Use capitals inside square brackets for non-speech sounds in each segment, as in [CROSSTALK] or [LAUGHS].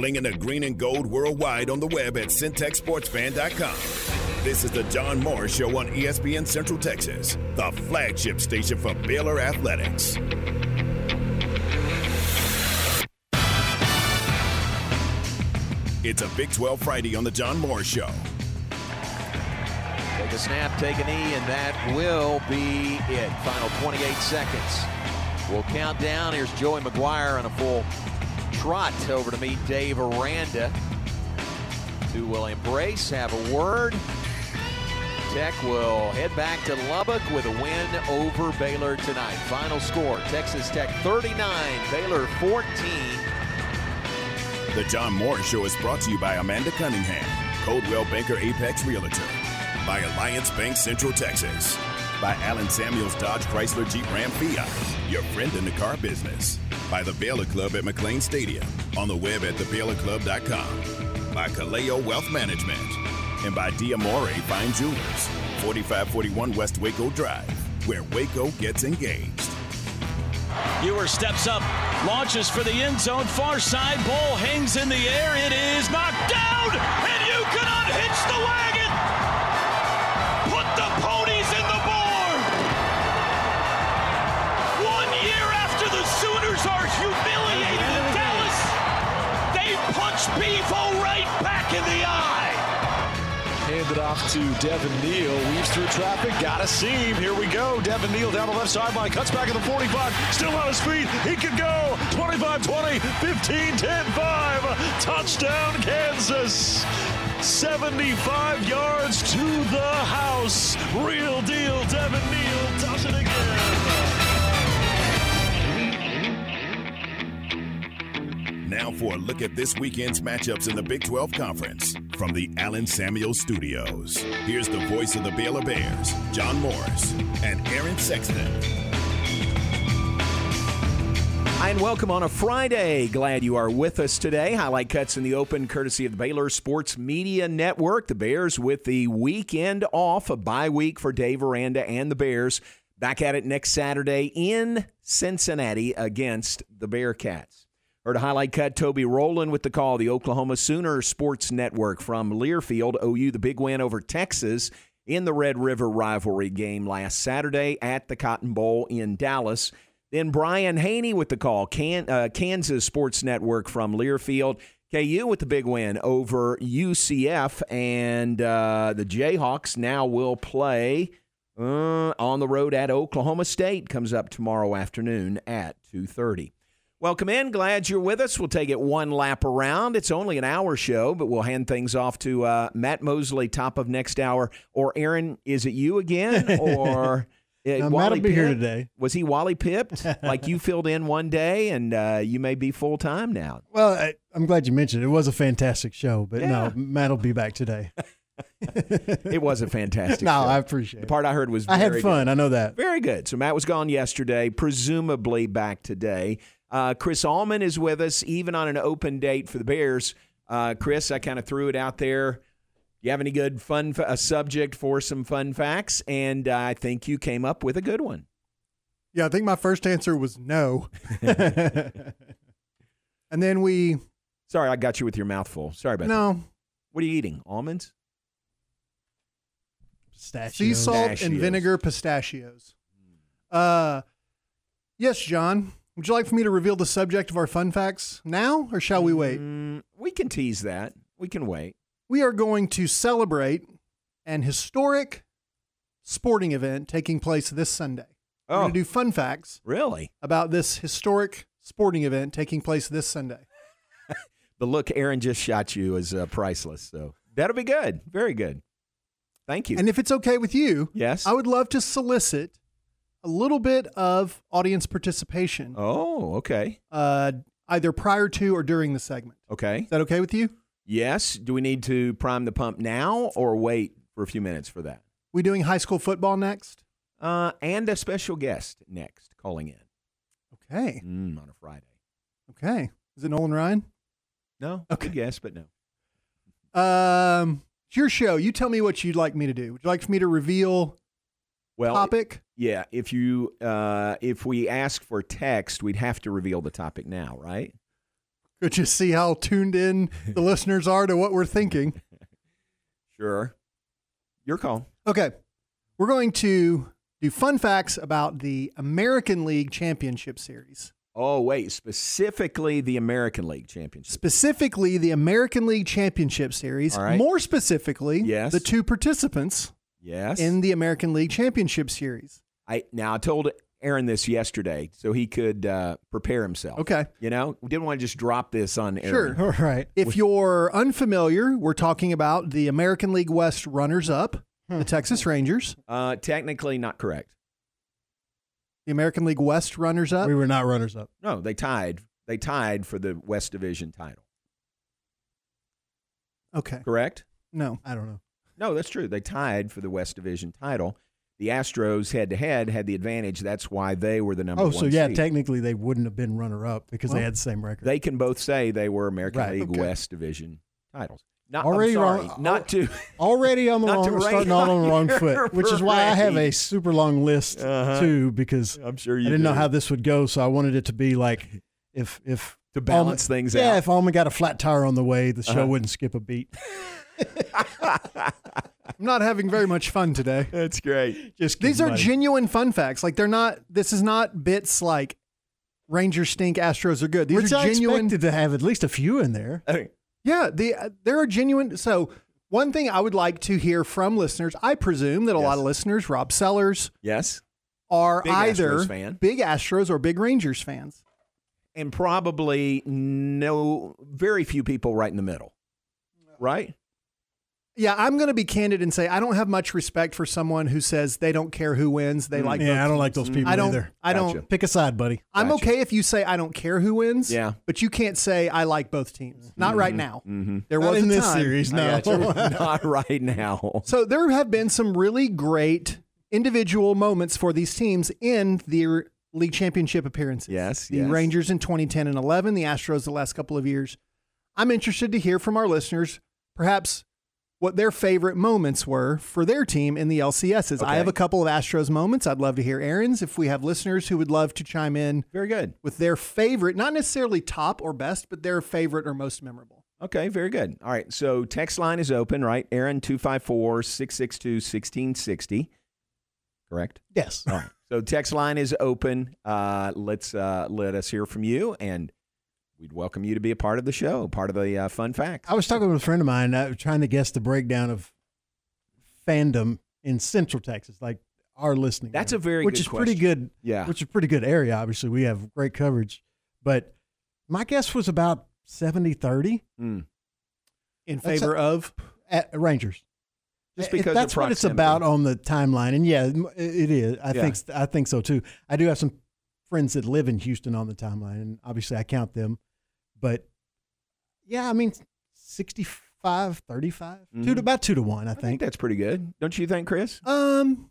flinging the green and gold worldwide on the web at syntechsportsfan.com. This is the John Morris Show on ESPN Central Texas, the flagship station for Baylor Athletics. It's a Big 12 Friday on the John Morris Show. Take a snap, take a knee, and that will be it. Final 28 seconds. We'll count down. Here's Joey McGuire on a full trot over to meet Dave Aranda. Two will embrace, have a word. Tech will head back to Lubbock with a win over Baylor tonight. Final score Texas Tech 39, Baylor 14. The John Morris Show is brought to you by Amanda Cunningham, Coldwell Banker Apex Realtor, by Alliance Bank Central Texas, by Allen Samuels Dodge Chrysler Jeep Ram Fiat, your friend in the car business, by the Baylor Club at McLane Stadium, on the web at thebaylorclub.com, by Kaleo Wealth Management, and by Diamore Fine Jewelers, 4541 West Waco Drive, where Waco gets engaged. Ewer steps up, launches for the end zone, far side, ball hangs in the air. It is knocked down, Bevo right back in the eye. Handed off to Devin Neal. Weaves through traffic. Got a seam. Here we go. Devin Neal down the left sideline. Cuts back at the 45. Still on his feet. He can go. 25 20, 15 10 5. Touchdown, Kansas. 75 yards to the house. Real deal. Devin Neal does it again. Now for a look at this weekend's matchups in the Big 12 Conference from the Allen Samuel Studios. Here's the voice of the Baylor Bears, John Morris, and Aaron Sexton. Hi, and welcome on a Friday. Glad you are with us today. Highlight cuts in the open, courtesy of the Baylor Sports Media Network. The Bears with the weekend off, a bye week for Dave Aranda and the Bears. Back at it next Saturday in Cincinnati against the Bearcats. Heard a highlight cut. Toby Rowland with the call. The Oklahoma Sooner Sports Network from Learfield. OU, the big win over Texas in the Red River rivalry game last Saturday at the Cotton Bowl in Dallas. Then Brian Hanni with the call. Can, uh, Kansas Sports Network from Learfield. KU with the big win over UCF. And uh, the Jayhawks now will play uh, on the road at Oklahoma State. Comes up tomorrow afternoon at 2.30. Welcome in. Glad you're with us. We'll take it one lap around. It's only an hour show, but we'll hand things off to uh, Matt Mosley, top of next hour. Or Aaron, is it you again? [LAUGHS] Or uh, no, Matt will be here today. Was he Wally pipped? [LAUGHS] like you filled in one day, and uh, you may be full time now. Well, I, am glad you mentioned it. It was a fantastic show, but yeah. no, Matt will be back today. [LAUGHS] it was a fantastic. no, show. I appreciate. The part I heard was I had fun. Good. I know that. Very good. So Matt was gone yesterday, presumably back today. Uh, Chris Allman is with us, even on an open date for the Bears. Uh, Chris, I kind of threw it out there. You have any good fun a subject for some fun facts? And uh, I think you came up with a good one. Yeah, I think my first answer was no. [LAUGHS] [LAUGHS] and then we. Sorry, I got you with your mouth full. Sorry about no. that. No. What are you eating? Almonds? Pistachios. Sea salt pistachios. and vinegar pistachios. Uh, yes, John. Would you like for me to reveal the subject of our fun facts now, or shall we wait? Mm, we can tease that. We can wait. We are going to celebrate an historic sporting event taking place this Sunday. Oh. We're going to do fun facts. Really? About this historic sporting event taking place this Sunday. [LAUGHS] the look Aaron just shot you is uh, priceless. So that'll be good. Very good. Thank you. And if it's okay with you, yes, I would love to solicit a little bit of audience participation. Oh, okay. Uh, either prior to or during the segment. Okay. Is that okay with you? Yes. Do we need to prime the pump now or wait for a few minutes for that? We doing high school football next? Uh, and a special guest next calling in. Okay. Mm, on a Friday. Okay. Is it Nolan Ryan? No. Okay. Yes, but no. Um, it's your show. You tell me what you'd like me to do. Would you like for me to reveal well, topic? Yeah. If you uh, if we ask for text, we'd have to reveal the topic now, right? Could you see how tuned in the [LAUGHS] listeners are to what we're thinking? [LAUGHS] Sure. Your call. Okay. We're going to do fun facts about the American League Championship Series. Oh, wait, specifically the American League Championship. Specifically, the American League Championship Series. All right. More specifically, Yes. the two participants Yes. in the American League Championship Series. I now I told Aaron this yesterday so he could uh, prepare himself. Okay. You know, we didn't want to just drop this on Aaron. Sure. All right. If you're unfamiliar, we're talking about the American League West runners up, the Texas Rangers. Uh, technically not correct. The American League West runners up. We were not runners up. No, they tied. They tied for the West Division title. Okay. Correct? No. I don't know. No, that's true. They tied for the West Division title. The Astros head to head had the advantage. That's why they were the number Oh, one. so yeah, seed. technically they wouldn't have been runner up because they had the same record. they can both say they were American Right, League okay. West Division titles. Not, Already I'm sorry, wrong- not to. [LAUGHS] Already on the wrong, we're starting out on the wrong foot, which is why I have a super long list Uh-huh. too. Because I'm sure I you didn't know how this would go, so I wanted it to be like if if to balance Alma- things yeah, out. if Alma got a flat tire on the way, the show Uh-huh. wouldn't skip a beat. [LAUGHS] [LAUGHS] I'm not having very much fun today. That's great. Just These are buddy. genuine fun facts. Like they're not. This is not bits like Rangers stink, Astros are good. These which are I genuine. expected to have at least a few in there. Yeah, the uh, there are genuine. So one thing I would like to hear from listeners. I presume that a lot of listeners, Rob Sellers, Yes, are Big either Astros big Astros or big Rangers fans. and probably no, very few people right in the middle. Right? Yeah, I'm going to be candid and say I don't have much respect for someone who says they don't care who wins. They like. Mm. yeah, I don't like those people I don't. either. I don't. Gotcha. Pick a side, buddy. I'm Gotcha. okay if you say I don't care who wins. Yeah. But you can't say I like both teams. Not right now. Mm-hmm. There Not was in a this time. series, I no. [LAUGHS] [LAUGHS] Not right now. So there have been some really great individual moments for these teams in the league championship appearances. Yes, The yes. Rangers in 2010 and 11, the Astros the last couple of years. I'm interested to hear from our listeners, perhaps what their favorite moments were for their team in the LCSs. I have a couple of Astros moments. I'd love to hear Aaron's. If we have listeners who would love to chime in Very good. with their favorite, not necessarily top or best, but their favorite or most memorable. Okay, very good. All right, so text line is open, right? Aaron 254 662 1660. Correct? yes. All right. So text line is open. Uh, let's uh, let us hear from you, and we'd welcome you to be a part of the show, part of the uh, fun facts. I was talking with a friend of mine, uh, trying to guess the breakdown of fandom in Central Texas, like our listening. That's area, a very which good is pretty good. Yeah. which is a pretty good area. Obviously, we have great coverage, but my guess was about 70-30 Mm. In That's favor of at Rangers. Just because that's what it's about on the timeline, and yeah, it it is. I Yeah. think I think so too. I do have some friends that live in Houston on the timeline, and obviously I count them. But yeah, I mean 65, 35, two Mhm. to about two to one. I I think think. that's pretty good. Don't you think, Chris? Um,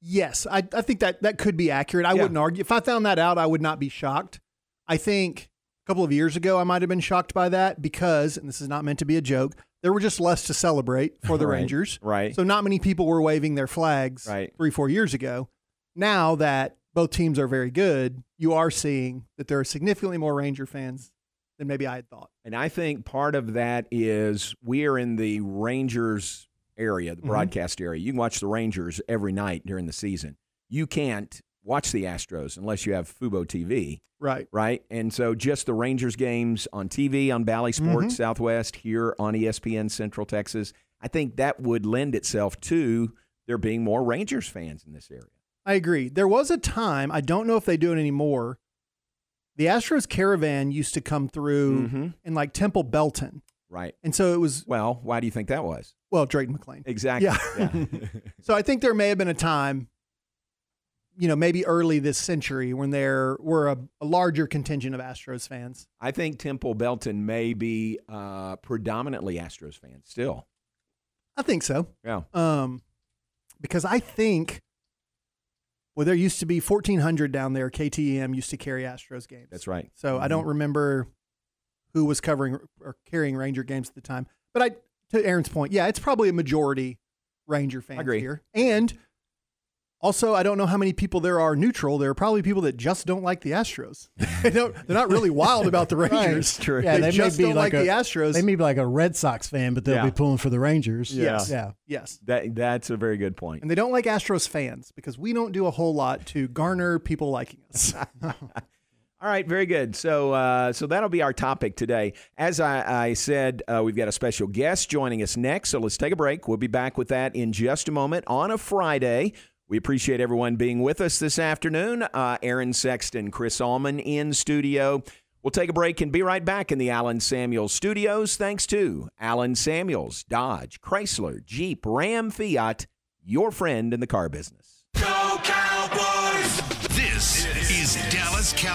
yes, I, I think that that could be accurate. I Yeah. wouldn't argue. If I found that out, I would not be shocked. I think a couple of years ago, I might have been shocked by that because, and this is not meant to be a joke, there were just less to celebrate for the [LAUGHS] Right, Rangers. right. So not many people were waving their flags Right. three, four years ago. Now that both teams are very good, you are seeing that there are significantly more Ranger fans than maybe I had thought. And I think part of that is we are in the Rangers area, the Mhm. broadcast area. You can watch the Rangers every night during the season. You can't watch the Astros unless you have Fubo TV, Right. right? And so just the Rangers games on TV on Bally Sports Southwest here on ESPN Central Texas. I think that would lend itself to there being more Rangers fans in this area. I agree. There was a time, I don't know if they do it anymore. The Astros caravan used to come through Mhm. in like Temple Belton. Right. And so it was, Well, why do you think that was? well, Drayton McLane. Exactly. Yeah. yeah. [LAUGHS] [LAUGHS] So I think there may have been a time, you know, maybe early this century when there were a, a larger contingent of Astros fans. I think Temple Belton may be uh, predominantly Astros fans still. I think so. Yeah. Um, because I think, well, there used to be 1,400 down there. KTEM used to carry Astros games. That's right. So I Mhm. don't remember who was covering or carrying Ranger games at the time. But I, to Aaron's point, yeah, it's probably a majority Ranger fans agree. here. And Also, I don't know how many people there are neutral. There are probably people that just don't like the Astros. [LAUGHS] they don't, they're not really wild about the [LAUGHS] Rangers. Right. True. Yeah, they, they just may be don't like, like, a, the Astros. They may be like a Red Sox fan, but they'll Yeah. be pulling for the Rangers. Yes. Yeah. yes. That that's a very good point. And they don't like Astros fans because we don't do a whole lot to garner people liking us. [LAUGHS] All right, very good. So, uh, so that'll be our topic today. As I, I said, uh, we've got a special guest joining us next. So let's take a break. We'll be back with that in just a moment on a Friday. We appreciate everyone being with us this afternoon. Uh, Aaron Sexton, Chris Allman in studio. We'll take a break and be right back in the Allen Samuels studios. Thanks to Allen Samuels, Dodge, Chrysler, Jeep, Ram, Fiat, your friend in the car business.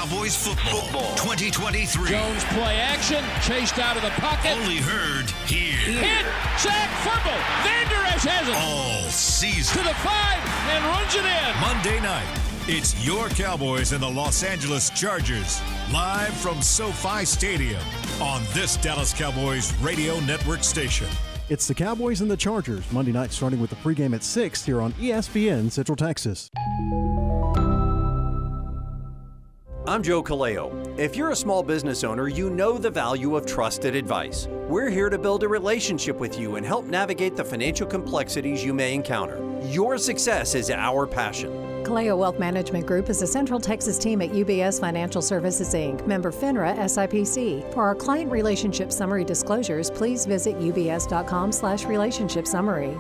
Cowboys football, 2023. Jones play action, chased out of the pocket. Only heard here Hit, sack, fumble. Vander Esch has it. all season. To the five and runs it in. Monday night, it's your Cowboys and the Los Angeles Chargers, live from SoFi Stadium on this Dallas Cowboys radio network station. It's the Cowboys and the Chargers, Monday night starting with the pregame at 6 here on ESPN Central Texas. I'm Joe Kaleo. If you're a small business owner, you know the value of trusted advice. We're here to build a relationship with you and help navigate the financial complexities you may encounter. Your success is our passion. Kaleo Wealth Management Group is a Central Texas team at UBS Financial Services Inc., member FINRA SIPC. For our client relationship summary disclosures, please visit ubs.com slash relationship summary.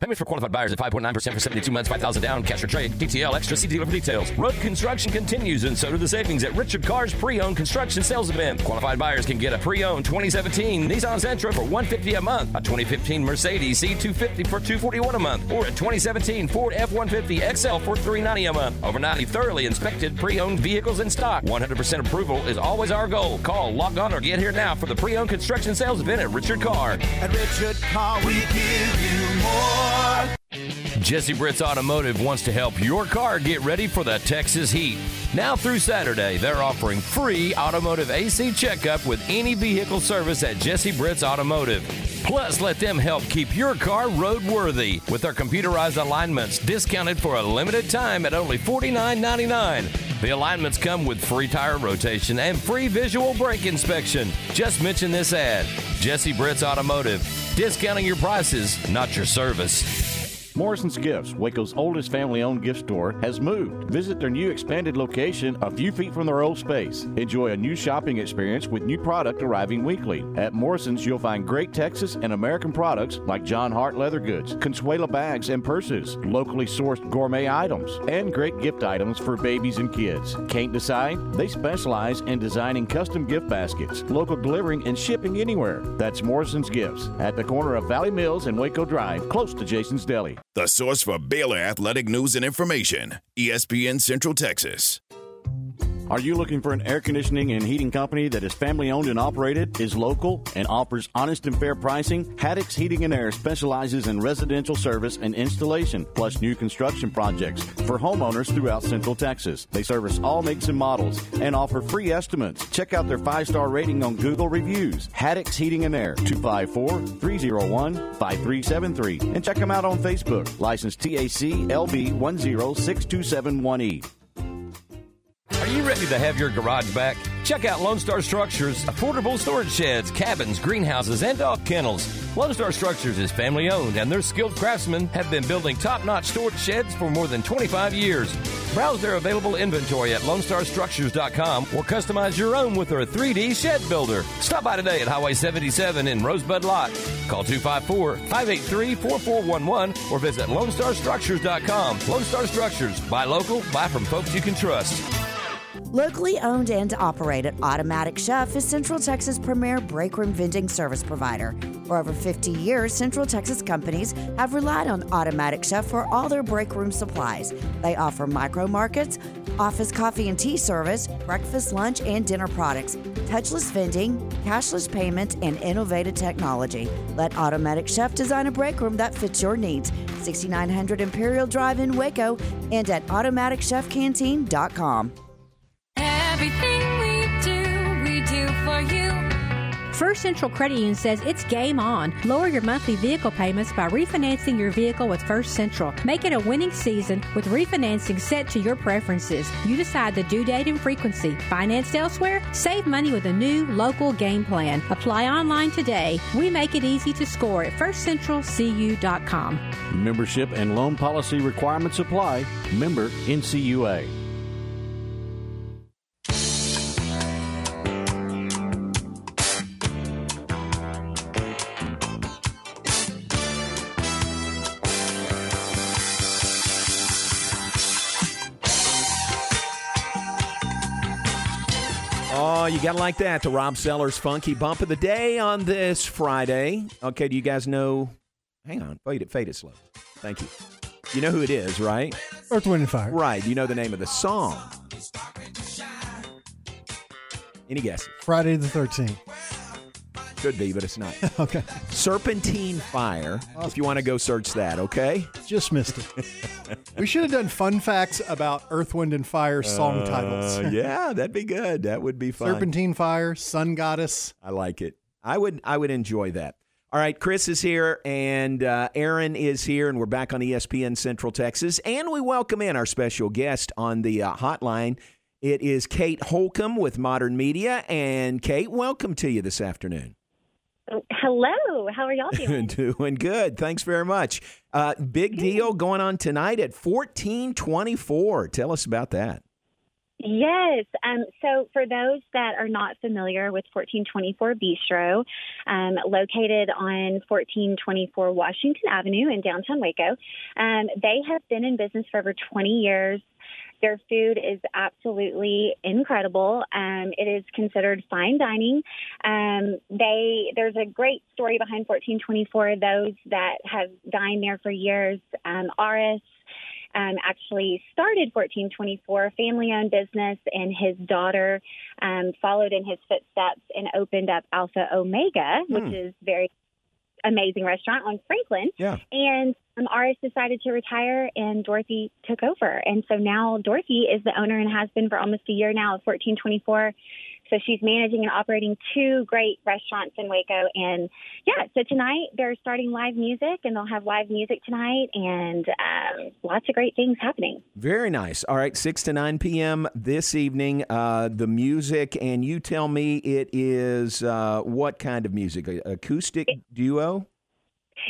Payment for qualified buyers at 5.9% for 72 months, 5000 down, cash or trade. DTL extra. See dealer for details. Road construction continues, and so do the savings at Richard Carr's pre-owned construction sales event. Qualified buyers can get a pre-owned 2017 Nissan Sentra for 150 a month, a 2015 Mercedes C250 for 241 a month, or a 2017 Ford F150 XL for 390 a month. Over 90 thoroughly inspected pre-owned vehicles in stock. 100% approval is always our goal. Call, log on, or get here now for the pre-owned construction sales event at Richard Carr. At Richard Carr, we give you more. Jesse Britt's Automotive wants to help your car get ready for the Texas heat. Now through Saturday, they're offering free automotive AC checkup with any vehicle service at Jesse Britt's Automotive. Plus, let them help keep your car roadworthy with their computerized alignments discounted for a limited time at only $49.99. The alignments come with free tire rotation and free visual brake inspection. Just mention this ad Jesse Britt's Automotive. Discounting your prices, not your service. Morrison's Gifts, Waco's oldest family owned gift store, has moved. Visit their new expanded location a few feet from their old space. Enjoy a new shopping experience with new product arriving weekly. At Morrison's, you'll find great Texas and American products like John Hart leather goods, Consuela bags and purses, locally sourced gourmet items, and great gift items for babies and kids. Can't decide? They specialize in designing custom gift baskets, local delivering and shipping anywhere. That's Morrison's Gifts at the corner of Valley Mills and Waco Drive, close to Jason's Deli. The source for Baylor athletic news and information ESPN Central Texas. Are you looking for an air conditioning and heating company that is family owned and operated, is local, and offers honest and fair pricing? Haddix Heating and Air specializes in residential service and installation, plus new construction projects for homeowners throughout Central Texas. They service all makes and models and offer free estimates. Check out their five star rating on Google Reviews. Haddix Heating and Air, 254 301 5373. And check them out on Facebook. License TAC LB 1062718. Are you ready to have your garage back? Check out Lone Star Structures, affordable storage sheds, cabins, greenhouses, and dog kennels. Lone Star Structures is family owned, and their skilled craftsmen have been building top notch storage sheds for more than 25 years. Browse their available inventory at LoneStarStructures.com or customize your own with their 3D shed builder. Stop by today at Highway 77 in Rosebud Lott. Call 254 583 4411 or visit LoneStarStructures.com. Lone Star Structures. Buy local, buy from folks you can trust. Locally owned and operated, Automatic Chef is Central Texas' premier break room vending service provider. For over 50 years, Central Texas companies have relied on Automatic Chef for all their break room supplies. They offer micro markets, office coffee and tea service, breakfast, lunch, and dinner products, touchless vending, cashless payment, and innovative technology. Let Automatic Chef design a break room that fits your needs. 6900 Imperial Drive in Waco and at AutomaticChefCanteen.com. First Central Credit Union says it's game on. Lower your monthly vehicle payments by refinancing your vehicle with First Central. Make it a winning season with refinancing set to your preferences. You decide the due date and frequency. Financed elsewhere? Save money with a new local game plan. Apply online today. We make it easy to score at firstcentralcu.com. Membership and loan policy requirements apply. Member NCUA. You got to like that. to Rob Sellers Funky Bump of the Day on this Friday. Okay, do you guys know? Hang on, fade it, fade it slow. Thank you. You know who it is, right? Earth, Wind, and Fire. Right. You know the name of the song. Any guesses? Friday the 13th. Could be, but it's not. [LAUGHS] okay. Serpentine Fire. If you want to go search that, okay? Just missed it. we should have done fun facts about Earth, Wind, and Fire song Uh, titles. [LAUGHS] yeah, that'd be good. That would be fun. Serpentine Fire, Sun Goddess. I like it. I would I would enjoy that. All right, Chris is here and uh, Aaron is here, and we're back on ESPN Central Texas. And we welcome in our special guest on the uh, hotline. It is Kate Holcomb with Modern Media. And Kate, welcome to you this afternoon. Hello, how are y'all doing? [LAUGHS] Doing good. Thanks very much. Uh, big deal going on tonight at 1424. Tell us about that. Yes. Um, so, for those that are not familiar with 1424 Bistro, um, located on 1424 Washington Avenue in downtown Waco, um, they have been in business for over 20 years. Their food is absolutely incredible. Um, it is considered fine dining. Um, they there's a great story behind 1424. Those that have dined there for years, um, Aris um, actually started 1424, a family owned business, and his daughter um, followed in his footsteps and opened up Alpha Omega, which Hmm. is very amazing restaurant on Franklin. Yeah. And um, Aris decided to retire, and Dorothy took over. And so now Dorothy is the owner and has been for almost a year now of 1424. So she's managing and operating two great restaurants in Waco. And yeah, so tonight they're starting live music, and they'll have live music tonight, and um, lots of great things happening. Very nice. All right, 6 to 9 p.m. this evening. Uh, the music, and you tell me it is uh, what kind of music? Acoustic duo?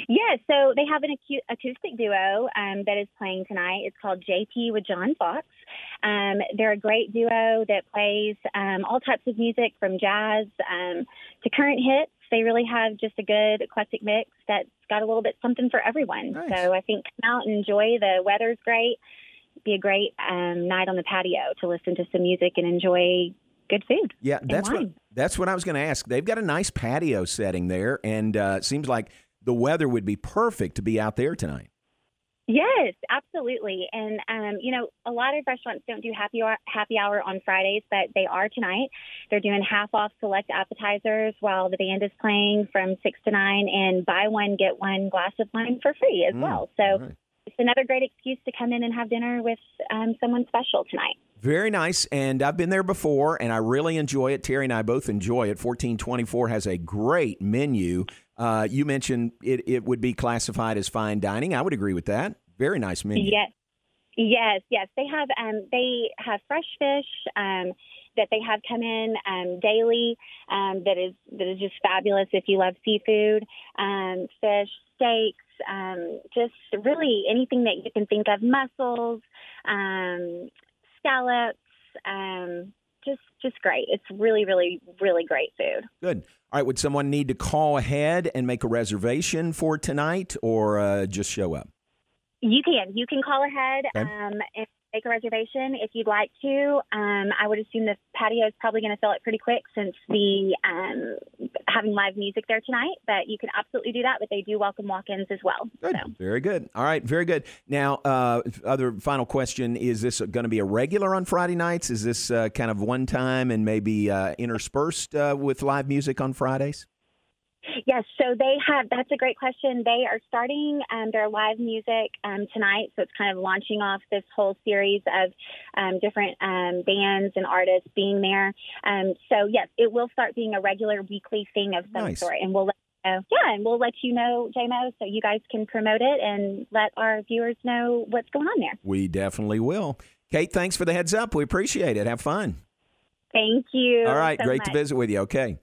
Yeah, so they have an acoustic duo um, that is playing tonight. It's called JP with John Fox. Um, they're a great duo that plays um, all types of music from jazz um, to current hits. They really have just a good eclectic mix that's got a little bit something for everyone. So I think come out and enjoy. The weather's great. Be a great um, night on the patio to listen to some music and enjoy good food. Yeah, that's what that's what I was going to ask. They've got a nice patio setting there, and uh, it seems like the weather would be perfect to be out there tonight. Yes, absolutely. And um, you know, a lot of restaurants don't do happy hour, happy hour on Fridays, but they are tonight. They're doing half off select appetizers while the band is playing from six to nine, and buy one get one glass of wine for free as Mm, well. So it's another great excuse to come in and have dinner with um, someone special tonight. Very nice, and I've been there before, and I really enjoy it. Terry and I both enjoy it. Fourteen twenty four has a great menu. Uh, you mentioned it, it would be classified as fine dining. I would agree with that. Very nice menu. Yes, yes, yes. They have um, they have fresh fish um, that they have come in um, daily. Um, that is that is just fabulous if you love seafood, um, fish, steaks, um, just really anything that you can think of. Mussels, um, scallops. Um, just just great. It's really really really great food. Good. All right. Would someone need to call ahead and make a reservation for tonight, or uh, just show up? You can. You can call ahead Okay. um, and make a reservation if you'd like to. Um, I would assume the patio is probably going to fill it pretty quick since the um, having live music there tonight. But you can absolutely do that. But they do welcome walk-ins as well. Good. Very good. All right. Very good. Now, uh, other final question: Is this going to be a regular on Friday nights? Is this uh, kind of one time and maybe uh, interspersed uh, with live music on Fridays? Yes, so they have. That's a great question. They are starting um, their live music um, tonight, so it's kind of launching off this whole series of um, different um, bands and artists being there. Um, so yes, it will start being a regular weekly thing of some Nice. sort, and we'll let you know. Yeah, and we'll let you know, JMO, so you guys can promote it and let our viewers know what's going on there. We definitely will. Kate, thanks for the heads up. We appreciate it. Have fun. Thank you. All right, so great to visit with you. Okay.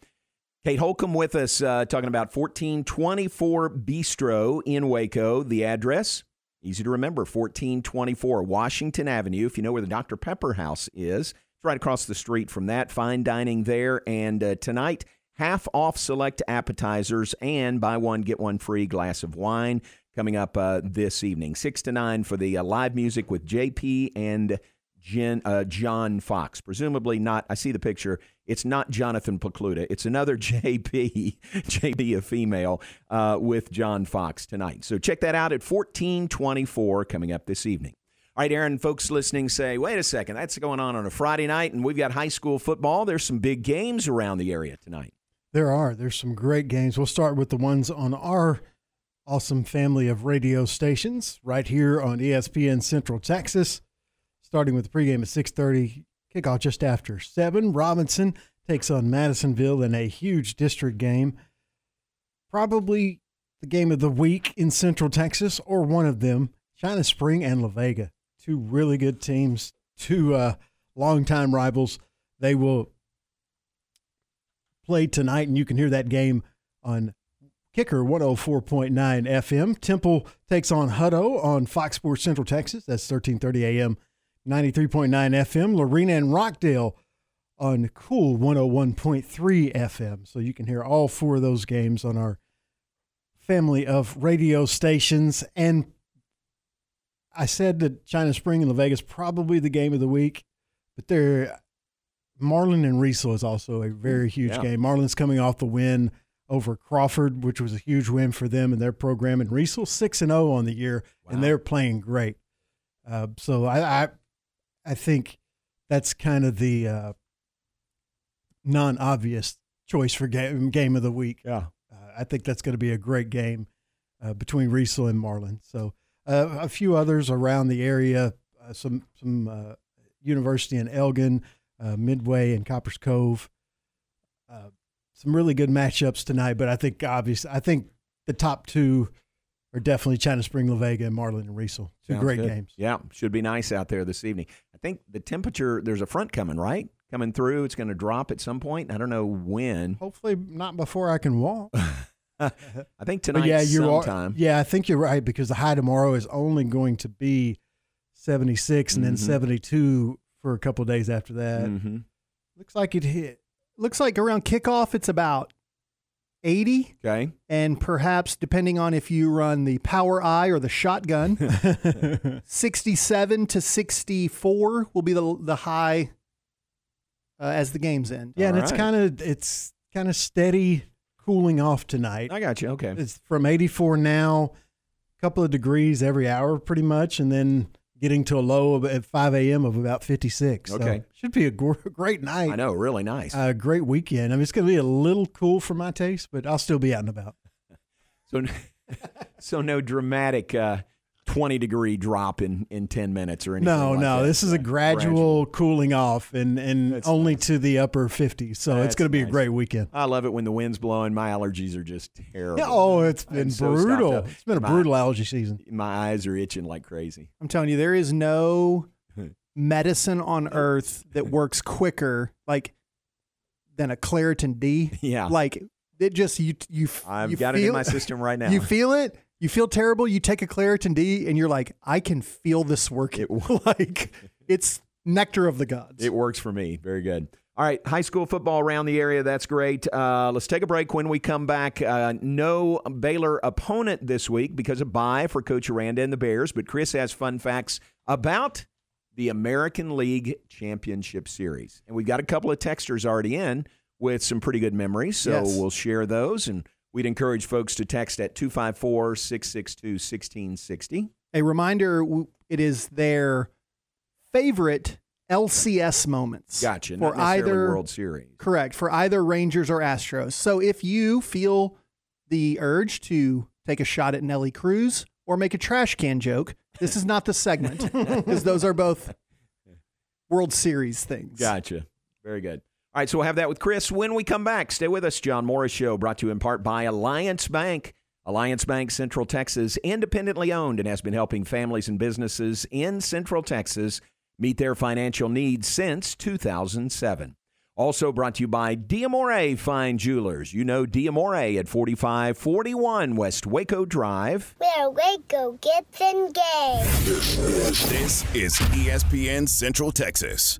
Kate Holcomb with us uh, talking about 1424 Bistro in Waco. The address, easy to remember 1424 Washington Avenue. If you know where the Dr. Pepper house is, it's right across the street from that. Fine dining there. And uh, tonight, half off select appetizers and buy one, get one free glass of wine coming up uh, this evening. 6 to 9 for the uh, live music with JP and Jen, uh, John Fox. Presumably not. I see the picture. It's not Jonathan Pacluta. It's another [LAUGHS] JP, JP a female, uh, with John Fox tonight. So check that out at 1424 coming up this evening. All right, Aaron, folks listening say, wait a second, that's going on on a Friday night, and we've got high school football. There's some big games around the area tonight. There are. There's some great games. We'll start with the ones on our awesome family of radio stations right here on ESPN Central Texas. Starting with the pregame at 6:30, kickoff just after 7. Robinson takes on Madisonville in a huge district game. Probably the game of the week in Central Texas or one of them. China Spring and La Vega, two really good teams, two uh, longtime rivals. They will play tonight, and you can hear that game on Kicker 104.9 FM. Temple takes on Hutto on Fox Sports Central Texas. That's 1330 AM, 93.9 FM. Lorena and Rockdale on Cool 101.3 FM. So you can hear all four of those games on our family of radio stations. And I said that China Spring and La Vega's probably the game of the week, but they're Marlin and Riesel is also a very huge Yeah. game. Marlin's coming off the win over Crawford, which was a huge win for them and their program. And Riesel six and zero on the year, and they're playing great. Uh, so I, I, I think that's kind of the uh, non-obvious choice for game game of the week. Yeah, uh, I think that's going to be a great game uh, between Riesel and Marlin. So uh, a few others around the area, uh, some some uh, University in Elgin, uh, Midway and Copperas Cove. Uh, some really good matchups tonight, but I think obviously I think the top two are definitely China Spring, La Vega, and Marlin and Riesel. Two Sounds great good. games. Yeah, should be nice out there this evening. I think the temperature, there's a front coming, right? Coming through. It's going to drop at some point. I don't know when. Hopefully not before I can walk. [LAUGHS] I think But tonight yeah, you sometime. Are, yeah, I think you're right because the high tomorrow is only going to be 76 and then Mhm. 72 for a couple of days after that. Mhm. Looks like it hit. Looks like around kickoff, it's about 80. Okay. And perhaps, depending on if you run the power I or the shotgun, [LAUGHS] 67 to 64 will be the, the high uh, as the games end. Yeah, and it's kind of it's kind of steady cooling off tonight. I got you. Okay. It's from 84 now, a couple of degrees every hour pretty much, and then getting to a low of, at 5 a.m. of about 56. So Okay. should be a gr- [LAUGHS] great night. I know, really nice. A great weekend. I mean, it's going to be a little cool for my taste, but I'll still be out and about. [LAUGHS] So, [LAUGHS] so no dramatic uh, 20 degree drop in, in 10 minutes or anything. No, like no, that. this is a gradual, cooling off and, and only to the upper 50s. So it's going to be nice. a great weekend. I love it when the wind's blowing. My allergies are just terrible. Oh, it's I'm been so stopped brutal. up. It's been a My- brutal allergy season. My eyes are itching like crazy. I'm telling you, there is no [LAUGHS] medicine on earth that works quicker, like than a Claritin D. Yeah. like it just you you. I've you got it in my system right [LAUGHS] now. You feel it. You feel terrible. You take a Claritin D, and you're like, I can feel this working. [LAUGHS] like it's nectar of the gods. It works for me. Very good. All right, high school football around the area. That's great. Uh, let's take a break. When we come back, uh, no Baylor opponent this week because of bye for Coach Aranda and the Bears. But Chris has fun facts about the American League Championship Series, and we've got a couple of texters already in with some pretty good memories. So Yes. we'll share those, and we'd encourage folks to text at 254 662 1660. a reminder it is their favorite LCS moments. Gotcha. For Not either World Series. Correct. For either Rangers or Astros. So if you feel the urge to take a shot at Nelly Cruz or make a trash can joke, this is not the segment [LAUGHS] because those are both World Series things. Gotcha. Very good. All right, so we'll have that with Chris when we come back. Stay with us. John Morris Show brought to you in part by Alliance Bank. Alliance Bank Central Texas, independently owned and has been helping families and businesses in Central Texas meet their financial needs since 2007. Also brought to you by Diamore Fine Jewelers. You know Diamore at 4541 West Waco Drive. Where Waco gets engaged. This is ESPN Central Texas.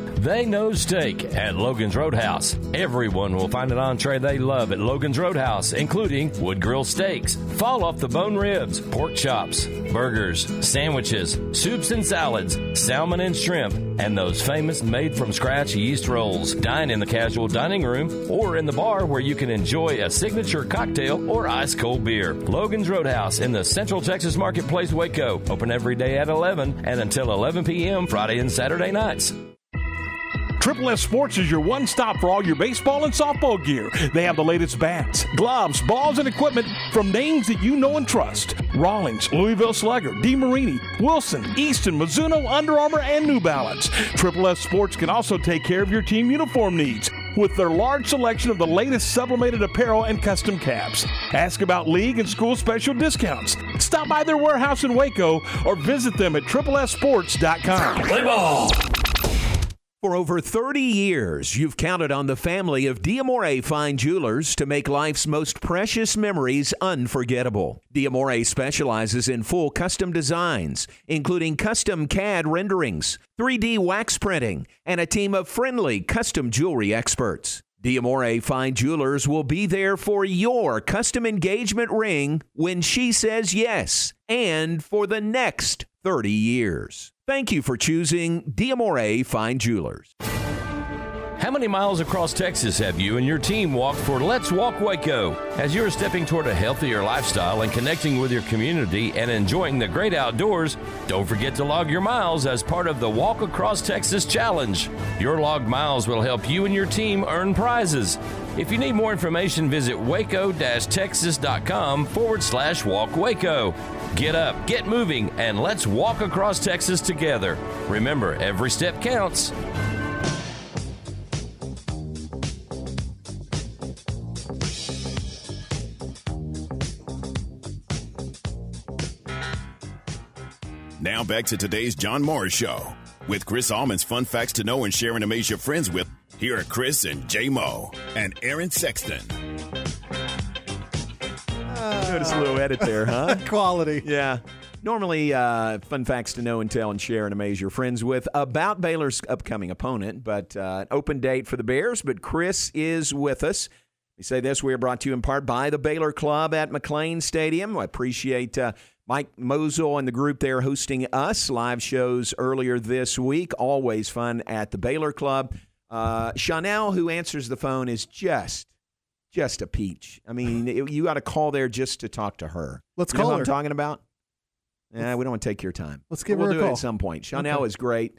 They know steak at Logan's Roadhouse. Everyone will find an entree they love at Logan's Roadhouse, including wood grill steaks, fall off the bone ribs, pork chops, burgers, sandwiches, soups and salads, salmon and shrimp, and those famous made from scratch yeast rolls. Dine in the casual dining room or in the bar where you can enjoy a signature cocktail or ice cold beer. Logan's Roadhouse in the Central Texas Marketplace, Waco. Open every day at 11 and until 11 p.m. Friday and Saturday nights. Triple S Sports is your one stop for all your baseball and softball gear. They have the latest bats, gloves, balls, and equipment from names that you know and trust Rawlings, Louisville Slugger, DeMarini, Wilson, Easton, Mizuno, Under Armour, and New Balance. Triple S Sports can also take care of your team uniform needs with their large selection of the latest sublimated apparel and custom caps. Ask about league and school special discounts. Stop by their warehouse in Waco or visit them at triplessports.com. Play ball! For over 30 years, you've counted on the family of Diamore Fine Jewelers to make life's most precious memories unforgettable. Diamore specializes in full custom designs, including custom CAD renderings, 3D wax printing, and a team of friendly custom jewelry experts. Diamore Fine Jewelers will be there for your custom engagement ring when she says yes, and for the next 30 years. Thank you for choosing Diamore Fine Jewelers. How many miles across Texas have you and your team walked for Let's Walk Waco? As you're stepping toward a healthier lifestyle and connecting with your community and enjoying the great outdoors, don't forget to log your miles as part of the Walk Across Texas Challenge. Your logged miles will help you and your team earn prizes. If you need more information, visit waco-texas.com forward slash walk Waco. Get up, get moving, and let's walk across Texas together. Remember, every step counts. Now back to today's John Morris Show With Chris Allman's fun facts to know and share and amaze your friends with, here are Chris and J Mo and Aaron Sexton. Notice a little edit there, huh? [LAUGHS] Quality. Yeah. Normally, uh, fun facts to know and tell and share and amaze your friends with about Baylor's upcoming opponent, but uh, an open date for the Bears. But Chris is with us. We say this: we are brought to you in part by the Baylor Club at McLane Stadium. I appreciate uh, Mike Mosel and the group there hosting us live shows earlier this week. Always fun at the Baylor Club. Uh, Chanel, who answers the phone, is just just a peach. I mean, [LAUGHS] it- you got to call there just to talk to her. Let's You know call what her. I'm talking about. Yeah, we don't want to take your time. Let's give we'll her a do it call. at some point. Chanel Okay. is great,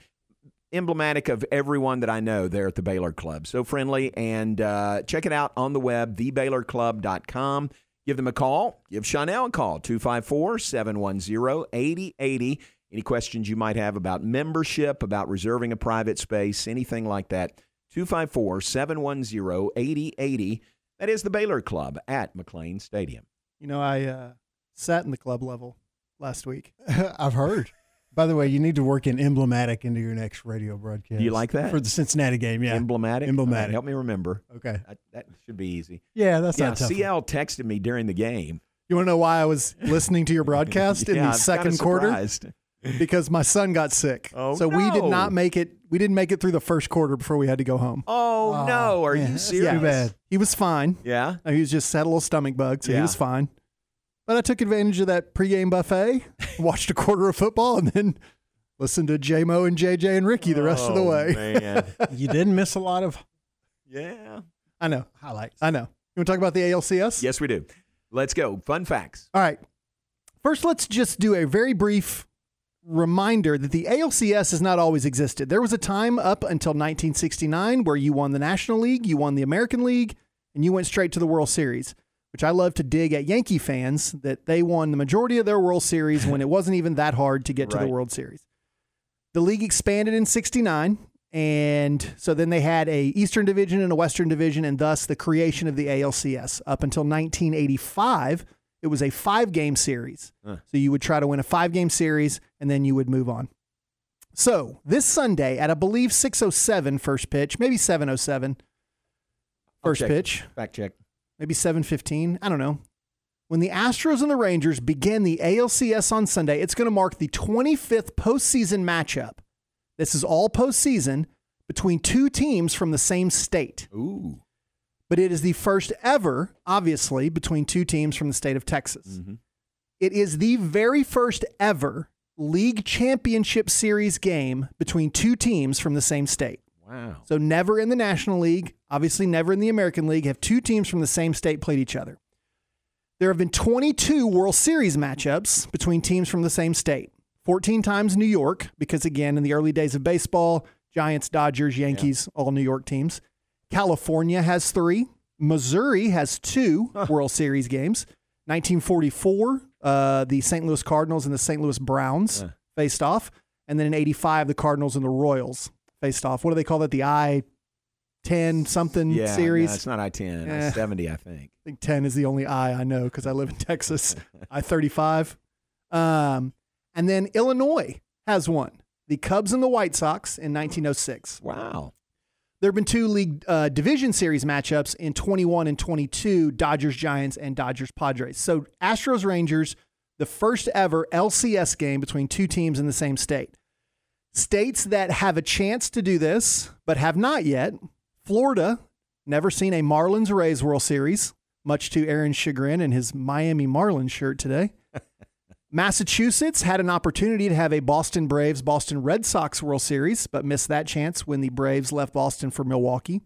emblematic of everyone that I know there at the Baylor Club. So friendly, and uh, check it out on the web, thebaylorclub.com. Give them a call. Give Chanel a call, 254 710 8080. Any questions you might have about membership, about reserving a private space, anything like that, 254 710 8080. That is the Baylor Club at McLane Stadium. You know, I uh, sat in the club level last week. [LAUGHS] I've heard. By the way, you need to work in emblematic into your next radio broadcast. Do you like that? for the Cincinnati game? Yeah, Emblematic? Emblematic. All right, help me remember. Okay. That, that should be easy. Yeah, that's yeah, not tough. CL texted me during the game. You want to know why I was listening to your [LAUGHS] broadcast in the I'm second quarter? Surprised. Because my son got sick. Oh, so we did not make it. We didn't make it through the first quarter before we had to go home. Oh, no! Oh, Are yeah, you that's serious? too bad. He was fine. Yeah. He was just had a little stomach bug, so he was fine. But I took advantage of that pregame buffet, [LAUGHS] watched a quarter of football, and then listened to J Mo and JJ and Ricky the rest of the Oh, way. man. [LAUGHS] you didn't miss a lot of Yeah. I know. highlights. I know. You want to talk about the ALCS? Yes, we do. Let's go. Fun facts. All right. First, let's just do a very brief reminder that the ALCS has not always existed. There was a time up until 1969 where you won the National League, you won the American League, and you went straight to the World Series, which I love to dig at Yankee fans that they won the majority of their World Series when it [LAUGHS] wasn't even that hard to get to the World Series. The league expanded in 69 and so then they had a Eastern Division and a Western Division and thus the creation of the ALCS. Up until 1985, it was a 5-game series. Huh. So you would try to win a 5-game series and then you would move on. So, this Sunday at I believe 607 first pitch, maybe 707 first pitch Fact check. maybe 7:15, I don't know. When the Astros and the Rangers begin the ALCS on Sunday, it's going to mark the 25th postseason matchup. This is all postseason between two teams from the same state. Ooh. But it is the first ever, obviously, between two teams from the state of Texas. Mm-hmm. It is the very first ever league championship series game between two teams from the same state. Wow. So never in the National League, obviously never in the American League, have two teams from the same state played each other. There have been 22 World Series matchups between teams from the same state. 14 times New York, because again, in the early days of baseball, Giants, Dodgers, Yankees, all New York teams. California has three. Missouri has two World Series games. 1944, uh, the St. Louis Cardinals and the St. Louis Browns faced off. And then in 85, the Cardinals and the Royals faced off. What do they call that? The I 10 something Yeah. series? No, it's not I 10, Eh. I 70, I think. I think 10 is the only I I know because I live in Texas. [LAUGHS] I 35. Um, and then Illinois has one the Cubs and the White Sox in 1906. Wow. There have been two league uh, division series matchups in 21 and 22 Dodgers Giants and Dodgers Padres. So Astros Rangers, the first ever LCS game between two teams in the same state. States that have a chance to do this but have not yet Florida, never seen a Marlins Rays World Series, much to Aaron's chagrin in his Miami Marlins shirt today. Massachusetts had an opportunity to have a Boston Braves Boston Red Sox World Series, but missed that chance when the Braves left Boston for Milwaukee.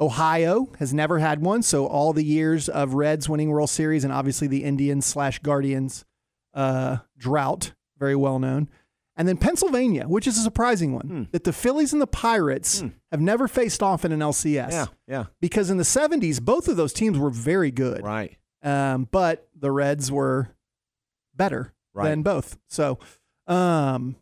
Ohio has never had one, so all the years of Reds winning World Series and obviously the Indians slash Guardians uh, drought, very well known. And then Pennsylvania, which is a surprising one, that the Phillies and the Pirates have never faced off in an LCS. Yeah, yeah. Because in the 70s, both of those teams were very good. Right. Um, but the Reds were better Right. than both. So, um,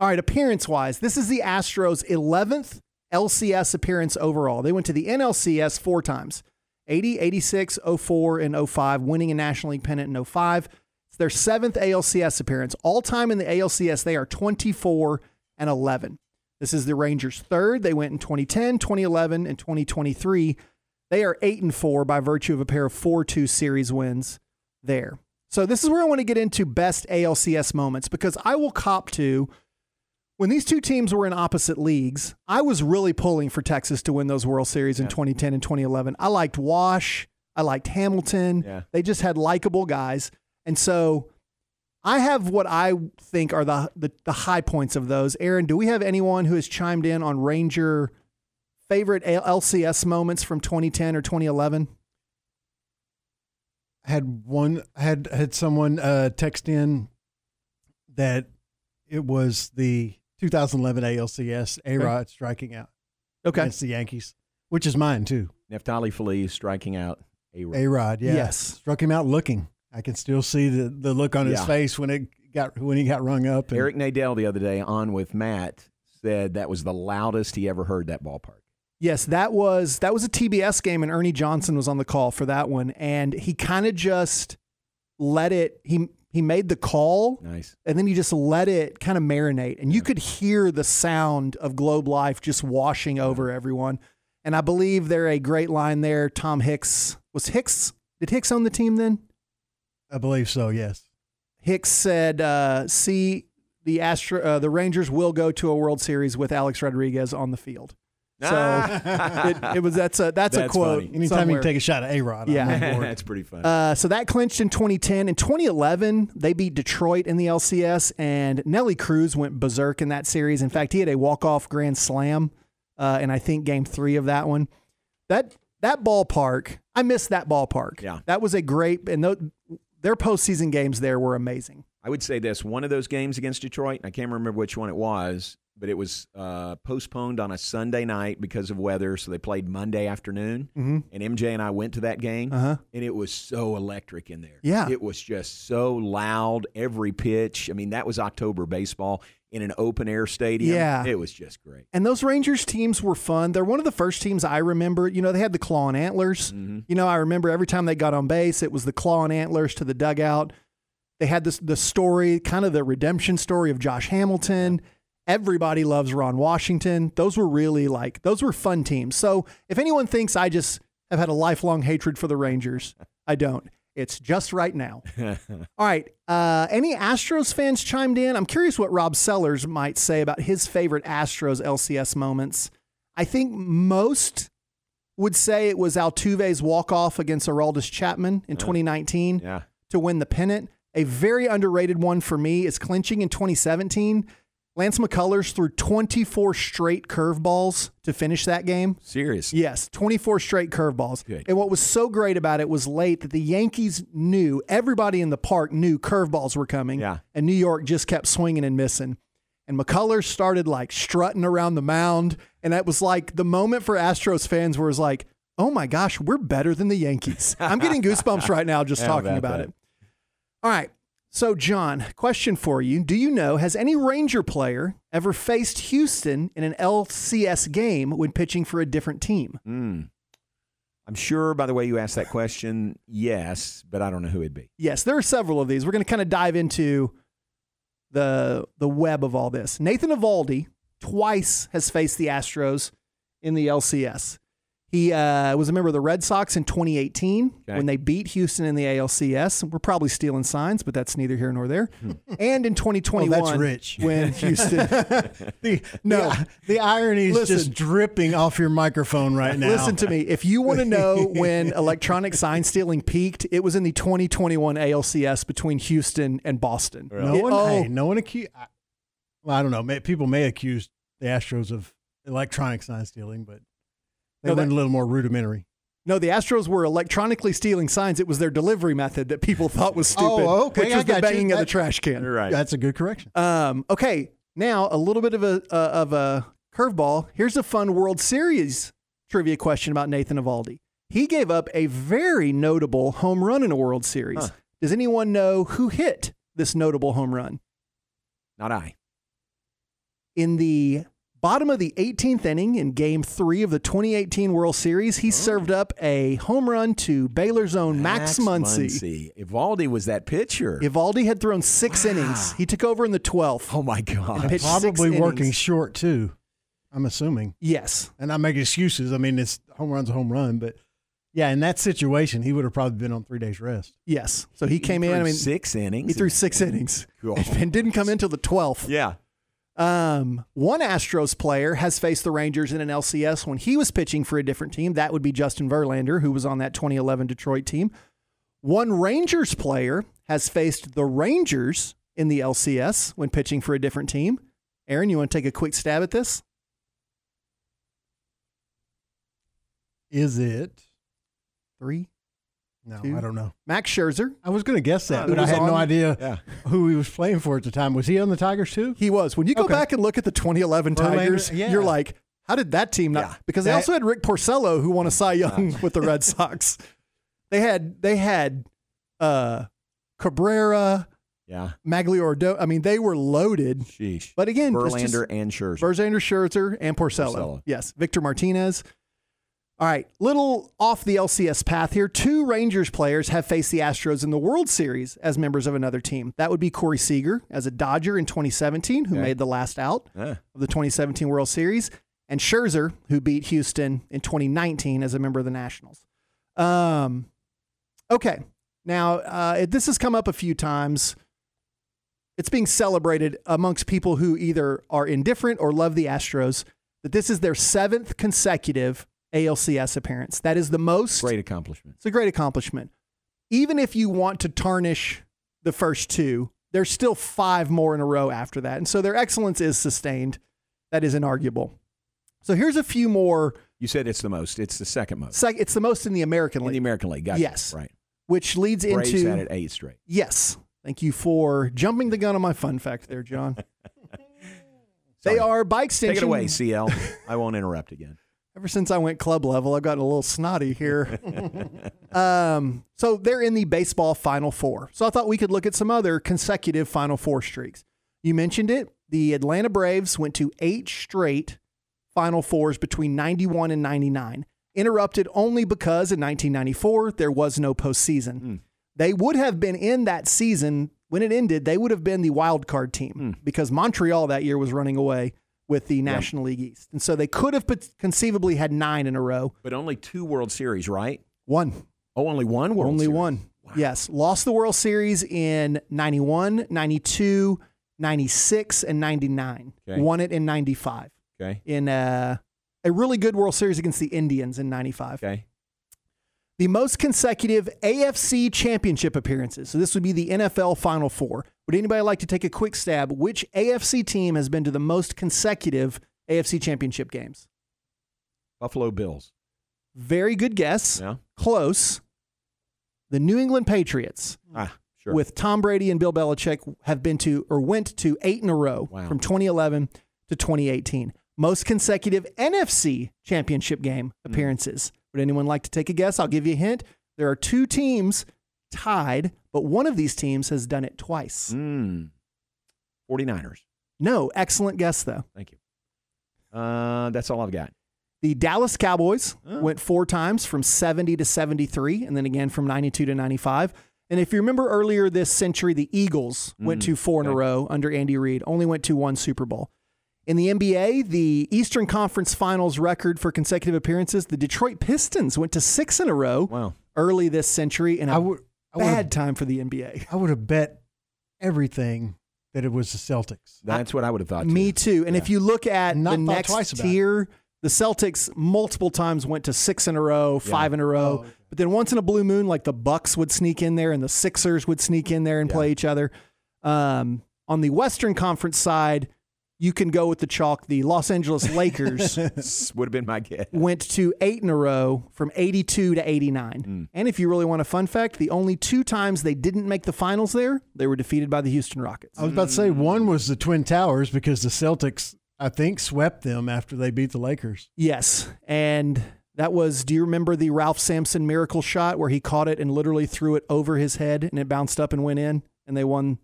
all right, appearance wise, this is the Astros' 11th LCS appearance overall. They went to the NLCS four times 80, 86, 04, and 05, winning a National League pennant in 05. It's their seventh ALCS appearance. All time in the ALCS, they are 24 and 11. This is the Rangers' third. They went in 2010, 2011, and 2023. They are eight and four by virtue of a pair of four-two series wins there. So this is where I want to get into best ALCS moments because I will cop to when these two teams were in opposite leagues. I was really pulling for Texas to win those World Series in 2010 and 2011. I liked Wash. I liked Hamilton. Yeah. They just had likable guys, and so I have what I think are the, the the high points of those. Aaron, do we have anyone who has chimed in on Ranger favorite LCS moments from 2010 or 2011? Had one had had someone uh, text in that it was the 2011 ALCS A Rod striking out Okay. against the Yankees, which is mine too. Neftali Feliz striking out a Rod. A Rod, yeah, Yes. struck him out looking. I can still see the, the look on his Yeah. face when it got when he got rung up. and- Eric Nadel the other day on with Matt said that was the loudest he ever heard that ballpark. Yes, that was that was a TBS game, and Ernie Johnson was on the call for that one, and he kind of just let it. He he made the call, Nice. and then he just let it kind of marinate, and you could hear the sound of Globe Life just washing over everyone. And I believe there a great line there. Tom Hicks was Hicks. Did Hicks own the team then? I believe so. Yes. Hicks said, uh, "See, the Astro, uh, the Rangers will go to a World Series with Alex Rodriguez on the field." So [LAUGHS] it, it was that's a that's, a That's quote. funny. Anytime somewhere. you can take a shot at A Rod, Yeah. [LAUGHS] That's pretty funny. Uh, so that clinched in 2010. In 2011, they beat Detroit in the LCS, and Nelly Cruz went berserk in that series. In fact, he had a walk-off grand slam, uh, and I think Game Three of that one. That that ballpark, I missed that ballpark. Yeah. that was a great, and tho- their postseason games there were amazing. I would say this one of those games against Detroit, I can't remember which one it was, but it was uh, postponed on a Sunday night because of weather. So they played Monday afternoon. Mhm. And MJ and I went to that game, Uh-huh. and it was so electric in there. Yeah. It was just so loud, every pitch. I mean, that was October baseball in an open air stadium. Yeah. It was just great. And those Rangers teams were fun. They're one of the first teams I remember. You know, they had the claw and antlers. You know, I remember every time they got on base, it was the claw and antlers to the dugout. They had this the story, kind of the redemption story of Josh Hamilton. Everybody loves Ron Washington. Those were really like those were fun teams. So if anyone thinks I just have had a lifelong hatred for the Rangers, I don't. It's just right now. [LAUGHS] All right. Uh, any Astros fans chimed in? I'm curious what Rob Sellers might say about his favorite Astros LCS moments. I think most would say it was Altuve's walk off against Aroldis Chapman in 2019 Yeah. to win the pennant. A very underrated one for me is clinching in 2017. Lance McCullers threw 24 straight curveballs to finish that game. Serious. Yes, 24 straight curveballs. Good. And what was so great about it was late that the Yankees knew, everybody in the park knew curveballs were coming. Yeah. And New York just kept swinging and missing. And McCullers started like strutting around the mound. And that was like the moment for Astros fans where it was like, oh my gosh, we're better than the Yankees. I'm getting [LAUGHS] goosebumps right now just How talking about about that? it. All right. So, John, question for you. Do you know, has any Ranger player ever faced Houston in an LCS game when pitching for a different team? Mm. I'm sure by the way you asked that question, yes, but I don't know who it'd be. Yes, there are several of these. We're going to kind of dive into the the web of all this. Nathan Eovaldi twice has faced the Astros in the LCS. He uh, was a member of the Red Sox in 2018 Okay. when they beat Houston in the ALCS. We're probably stealing signs, but that's neither here nor there. and in 2021, Oh, that's rich. when [LAUGHS] Houston. the, No. the, the irony is Listen. just dripping off your microphone right now. Listen to me. If you want to know [LAUGHS] when electronic sign stealing peaked, it was in the 2021 ALCS between Houston and Boston. No It- one, oh, hey, no one accused. Well, I don't know. May, people may accuse the Astros of electronic sign stealing, but they No, went that- a little more rudimentary. No, the Astros were electronically stealing signs. It was their delivery method that people thought was stupid, Oh, okay, which I was the got you. banging of the trash can. You're Right. That's a good correction. Um, okay, now a little bit of a uh, of a curveball. Here's a fun World Series trivia question about Nathan Eovaldi. He gave up a very notable home run in a World Series. Huh. Does anyone know who hit this notable home run? Not I. In the bottom of the 18th inning in Game Three of the 2018 World Series, Oh. he served up a home run to Baylor's own Max, Muncy. Eovaldi was that pitcher. Eovaldi had thrown six innings. He took over in the 12th. oh my God. Probably working innings. short too. I'm assuming. Yes. And I make excuses. I mean, it's home run's a home run, but yeah, in that situation, he would have probably been on three days rest. Yes. So he, came in. I threw mean, six innings. He threw six innings Cool. [LAUGHS] and didn't come in till the twelfth. Yeah. Um, one Astros player has faced the Rangers in an LCS when he was pitching for a different team. That would be Justin Verlander, who was on that 2011 Detroit team. One Rangers player has faced the Rangers in the LCS when pitching for a different team. Aaron, you want to take a quick stab at this? Is it three? No, two? I don't know. Max Scherzer. I was going to guess that, Uh, but I had no idea Yeah. who he was playing for at the time. Was he on the Tigers too? He was. When you go Okay. back and look at the 2011 Verlander, Tigers, yeah. you're like, how did that team not? Because they That- also had Rick Porcello, who won a Cy Young with the Red [LAUGHS] Sox. They had they had uh, Cabrera, Yeah. Magliordo. I mean, they were loaded. Sheesh. But again, Verlander just- and Scherzer. Verlander, Scherzer, and Porcello. Porcello. Yes, Victor Martinez. All right, little off the LCS path here. Two Rangers players have faced the Astros in the World Series as members of another team. That would be Corey Seager as a Dodger in 2017, who made the last out Yeah. of the 2017 World Series, and Scherzer, who beat Houston in 2019 as a member of the Nationals. Um, okay, now uh, it- this has come up a few times. It's being celebrated amongst people who either are indifferent or love the Astros that this is their seventh consecutive ALCS appearance. That is the most. Great accomplishment. It's a great accomplishment. Even if you want to tarnish the first two, there's still five more in a row after that. And so their excellence is sustained. That is inarguable. So here's a few more. You said it's the most. It's the second most. Sec- it's the most in the American In the League, American League. Gotcha. Yes. Right. which leads Braves into. had it eight straight. Yes. Thank you for jumping the gun on my fun fact there, John. [LAUGHS] they are bike extension. Take it away, CL. I won't interrupt again. Ever since I went club level, I've gotten a little snotty here. [LAUGHS] um, so they're in the baseball Final Four. So I thought we could look at some other consecutive Final Four streaks. You mentioned it. The Atlanta Braves went to eight straight Final Fours between 91 and 99, interrupted only because in 1994 there was no postseason. They would have been in that season when it ended. They would have been the wild card team because Montreal that year was running away with the National League East, and so they could have conceivably had nine in a row. But only two World Series, right? One. Oh, only one World Series. Only Series. one. Yes. Lost the World Series in 91, 92, 96, and 99. Okay. Won it in 95 Okay. in uh, a really good World Series against the Indians in 95. Okay. The most consecutive AFC championship appearances. So this would be the NFL Final Four. Would anybody like to take a quick stab? Which AFC team has been to the most consecutive AFC championship games? Buffalo Bills. Very good guess. Yeah. Close. The New England Patriots. Ah, sure. with Tom Brady and Bill Belichick have been to or went to eight in a row Wow. from 2011 to 2018. Most consecutive NFC championship game Hmm. appearances. Would anyone like to take a guess? I'll give you a hint. There are two teams tied, but one of these teams has done it twice. Mm. 49ers. No, excellent guess though. Thank you. Uh, that's all I've got. The Dallas Cowboys Oh. went four times from 70 to 73, and then again from 92 to 95. And if you remember earlier this century, the Eagles went Mm, to four in a row under Andy Reid, only went to one Super Bowl. In the NBA, the Eastern Conference Finals record for consecutive appearances, the Detroit Pistons went to six in a row Wow. early this century in a I would. I would bad time for the NBA. [LAUGHS] I would have bet everything that it was the Celtics. That's what I would have thought. Me too. And if you look at Not the next twice about it. tier, the Celtics multiple times went to six in a row, five in a row. Oh, But then once in a blue moon, like the Bucks would sneak in there and the Sixers would sneak in there and play each other. Um, on the Western Conference side, you can go with the chalk. The Los Angeles Lakers [LAUGHS] would have been my guess. went to eight in a row from 82 to 89. Hmm. And if you really want a fun fact, the only two times they didn't make the finals there, they were defeated by the Houston Rockets. I was about to say one was the Twin Towers because the Celtics, I think, swept them after they beat the Lakers. Yes. And that was, do you remember the Ralph Sampson miracle shot where he caught it and literally threw it over his head and it bounced up and went in and they won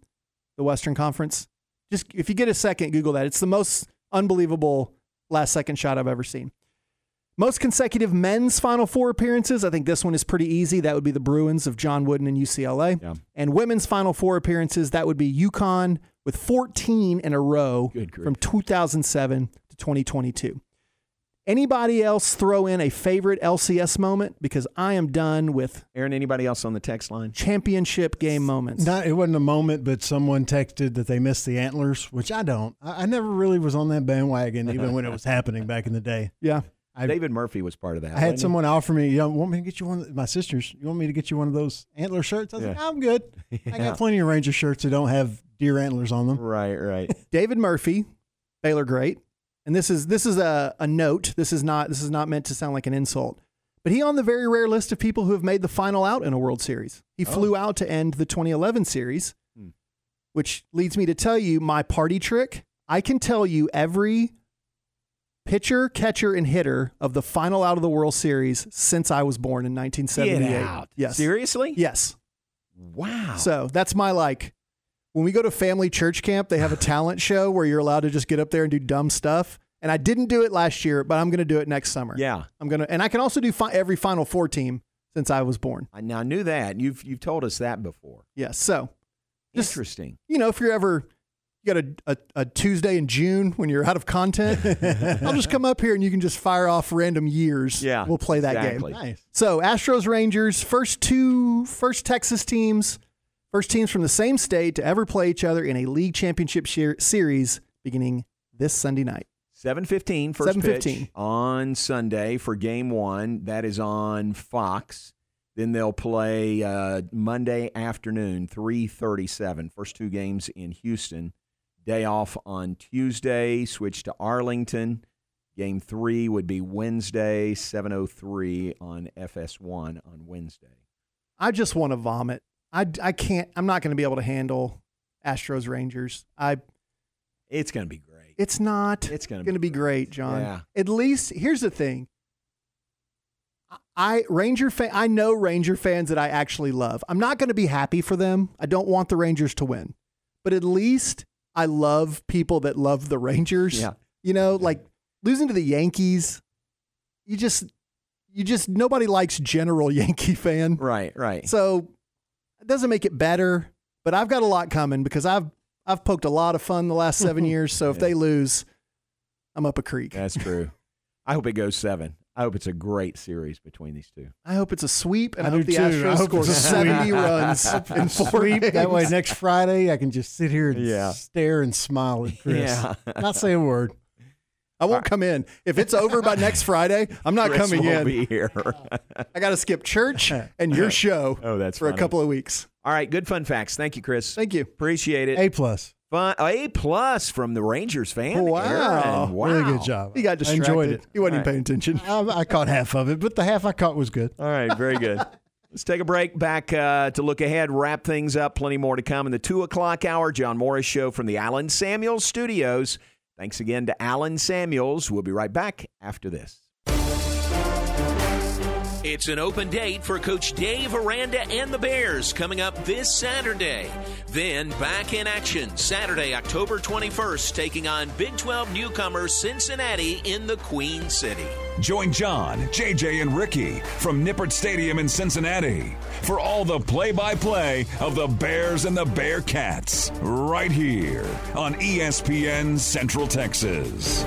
the Western Conference? Just if you get a second, Google that. It's the most unbelievable last second shot I've ever seen. Most consecutive men's Final Four appearances. I think this one is pretty easy. That would be the Bruins of John Wooden and UCLA. Yeah. And women's Final Four appearances. That would be UConn with 14 in a row from 2007 to 2022. Anybody else throw in a favorite LCS moment? Because I am done with Aaron, anybody else on the text line? championship game moments. Not, it wasn't a moment, but someone texted that they missed the antlers, which I don't. I, I never really was on that bandwagon, even when it was [LAUGHS] happening back in the day. Yeah. I, David Murphy was part of that. I had wasn't he? someone offer me, you know, want me to get you one of my sisters, you want me to get you one of those antler shirts? I was like, I'm good. [LAUGHS] I got plenty of Ranger shirts that don't have deer antlers on them. Right, right. [LAUGHS] David Murphy, Baylor great. And this is this is a, a note. This is not this is not meant to sound like an insult. But he on the very rare list of people who have made the final out in a World Series. He flew out to end the 2011 series, Hmm. which leads me to tell you my party trick. I can tell you every pitcher, catcher, and hitter of the final out of the World Series since I was born in 1978. Get out. Yes. Seriously? Yes. Wow. So that's my like. When we go to family church camp, they have a talent [LAUGHS] show where you're allowed to just get up there and do dumb stuff. And I didn't do it last year, but I'm going to do it next summer. Yeah. I'm gonna, and I can also do fi- every Final Four team since I was born. I now knew that. You've you've told us that before. Yes. So, just, Interesting. you know, if you're ever you got a, a, a Tuesday in June when you're out of content, [LAUGHS] I'll just come up here and you can just fire off random years. Yeah, we'll play that exactly. game. Nice. So Astros Rangers, first two, first Texas teams, first teams from the same state to ever play each other in a league championship series beginning this Sunday night. 7:15 first 7:15. pitch on Sunday for game 1. That is on Fox. Then they'll play uh, Monday afternoon 3:37. First two games in Houston. Day off on Tuesday, switch to Arlington. Game 3 would be Wednesday 7:03 on FS1 on Wednesday. I just want to vomit. I, I can't. I'm not going to be able to handle Astros Rangers. I. It's going to be great. It's not. It's going to be great, John. Yeah. At least here's the thing. I Ranger fan. I know Ranger fans that I actually love. I'm not going to be happy for them. I don't want the Rangers to win, but at least I love people that love the Rangers. Yeah. You know, like losing to the Yankees. You just, you just nobody likes general [LAUGHS] Yankee fan. Right, right. So it doesn't make it better, but I've got a lot coming because I've I've poked a lot of fun the last seven [LAUGHS] years. So if they lose, I'm up a creek. That's true. [LAUGHS] I hope it goes 7. I hope it's a great series between these two. I hope it's a sweep, and I, I hope do the too. I Astros hope score it's 70 [LAUGHS] runs in four Sweep. That way, next Friday, I can just sit here and Yeah. stare and smile at Chris. Yeah. Not say a word. I won't come in if it's over by next Friday. I'm not Chris coming won't in. be here. I got to skip church and your show. [LAUGHS] Oh, that's for a couple of weeks. All right, good fun facts. Thank you, Chris. Thank you. Appreciate it. A plus. Fun, A plus from the Rangers fan. Wow. Aaron. wow. Really good job. He got I distracted. enjoyed it. He wasn't All even paying attention. I, I caught half of it, but the half I caught was good. All right, very good. [LAUGHS] Let's take a break. Back uh, to look ahead, wrap things up. Plenty more to come in the two o'clock hour. John Morris Show from the Allen Samuels Studios. Thanks again to Allen Samuels. We'll be right back after this. It's an open date for Coach Dave Aranda and the Bears coming up this Saturday. Then back in action Saturday, October 21st, taking on Big 12 newcomer Cincinnati in the Queen City. Join John, JJ, and Ricky from Nippert Stadium in Cincinnati for all the play by play of the Bears and the Bearcats right here on ESPN Central Texas.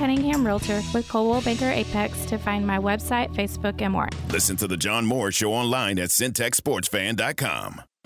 Cunningham Realtor with Coldwell Banker Apex to find my website, Facebook, and more. Listen to the John Moore Show online at syntechsportsfan.com.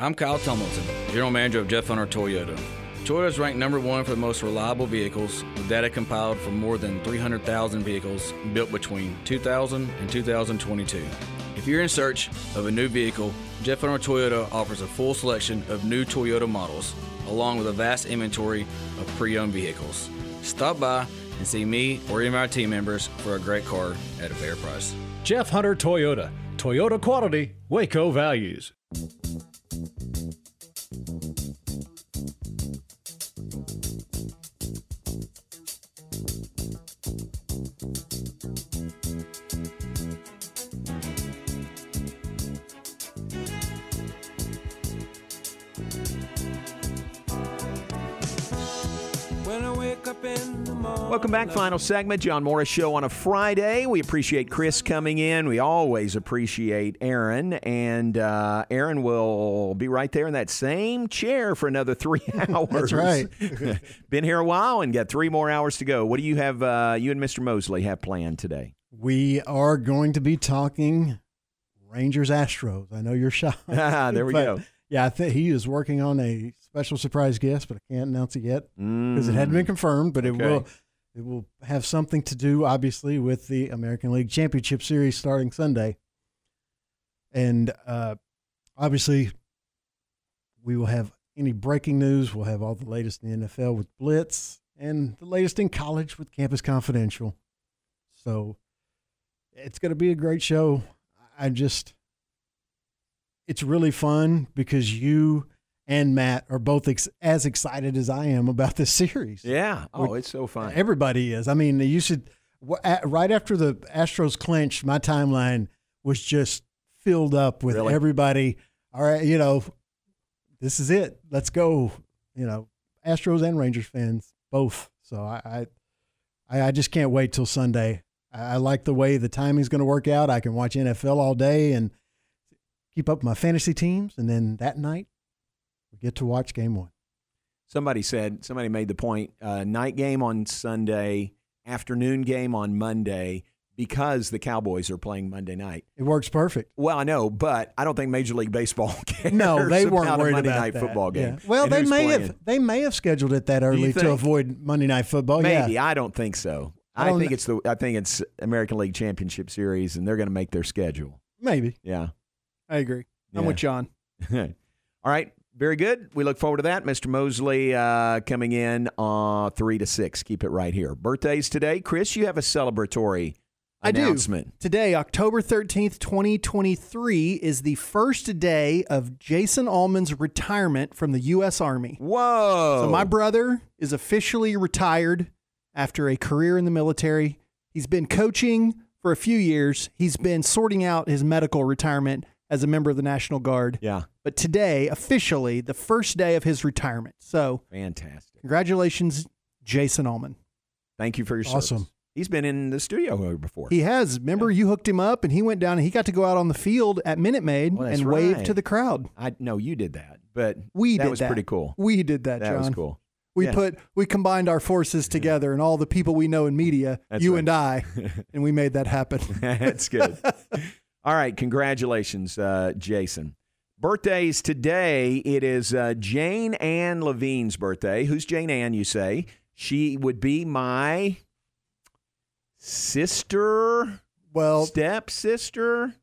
I'm Kyle Tumilton, General Manager of Jeff Hunter Toyota. Toyota is ranked number one for the most reliable vehicles, with data compiled from more than 300,000 vehicles built between 2000 and 2022. If you're in search of a new vehicle, Jeff Hunter Toyota offers a full selection of new Toyota models, along with a vast inventory of pre-owned vehicles. Stop by and see me or any of my team members for a great car at a fair price. Jeff Hunter Toyota. Toyota quality, Waco values. Welcome back. Final segment, John Morris Show on a Friday. We appreciate Chris coming in. We always appreciate Aaron. And uh, Aaron will be right there in that same chair for another three [LAUGHS] hours. That's right. [LAUGHS] Been here a while and got three more hours to go. What do you have, uh, you and Mr. Mosley have planned today? We are going to be talking Rangers Astros. I know you're shocked. [LAUGHS] ah, there we go. Yeah, I think he is working on a special surprise guest, but I can't announce it yet because it hadn't Mm. been confirmed. But it will it will have something to do, obviously, with the American League Championship Series starting Sunday. And uh, obviously, we will have any breaking news. We'll have all the latest in the NFL with Blitz and the latest in college with Campus Confidential. So it's going to be a great show. I just, it's really fun because you and Matt are both ex- as excited as I am about this series. Yeah. Oh, it's so fun. Everybody is. I mean, you should, right after the Astros clinched, my timeline was just filled up with Really? everybody. All right, you know, this is it. Let's go. You know, Astros and Rangers fans both. So I, I, I just can't wait till Sunday. I, I like the way the timing's going to work out. I can watch NFL all day and keep up my fantasy teams, and then that night we get to watch game one. Somebody said, somebody made the point uh, night game on Sunday, afternoon game on Monday, because the Cowboys are playing Monday night. It works perfect. Well, I know, but I don't think Major League Baseball [LAUGHS] cares. No, they weren't about worried a Monday about night that. football game. Yeah. Well, they may playing. have they may have scheduled it that early to avoid Monday Night Football. Maybe Yeah, I don't think so. I I, think kn- it's the I think it's American League Championship Series, and they're going to make their schedule. maybe. Yeah, I agree. I'm Yeah. with John. [LAUGHS] All right. Very good. We look forward to that. Mr. Mosley uh, coming in uh, 3 to 6. Keep it right here. Birthdays today. Chris, you have a celebratory I announcement. do. Today, October 13th, 2023, is the first day of Jason Allman's retirement from the U.S. Army. Whoa. So, my brother is officially retired after a career in the military. He's been coaching for a few years, he's been sorting out his medical retirement as a member of the National Guard. Yeah. But today, officially, the first day of his retirement. So, fantastic. Congratulations, Jason Allman. Thank you for your Awesome. service. He's been in the studio before. He has. Remember, you hooked him up, and he went down and he got to go out on the field at Minute Maid Well, that's and wave right. to the crowd. I know you did that, but We that did was that. pretty cool. We did that, That John. was cool. We Yeah. put we combined our forces together and all the people we know in media, That's you right. and I, and we made that happen. [LAUGHS] That's good. [LAUGHS] All right, congratulations, uh, Jason. Birthdays today. It is uh, Jane Ann Levine's birthday. Who's Jane Ann? You say she would be my sister. Well, stepsister.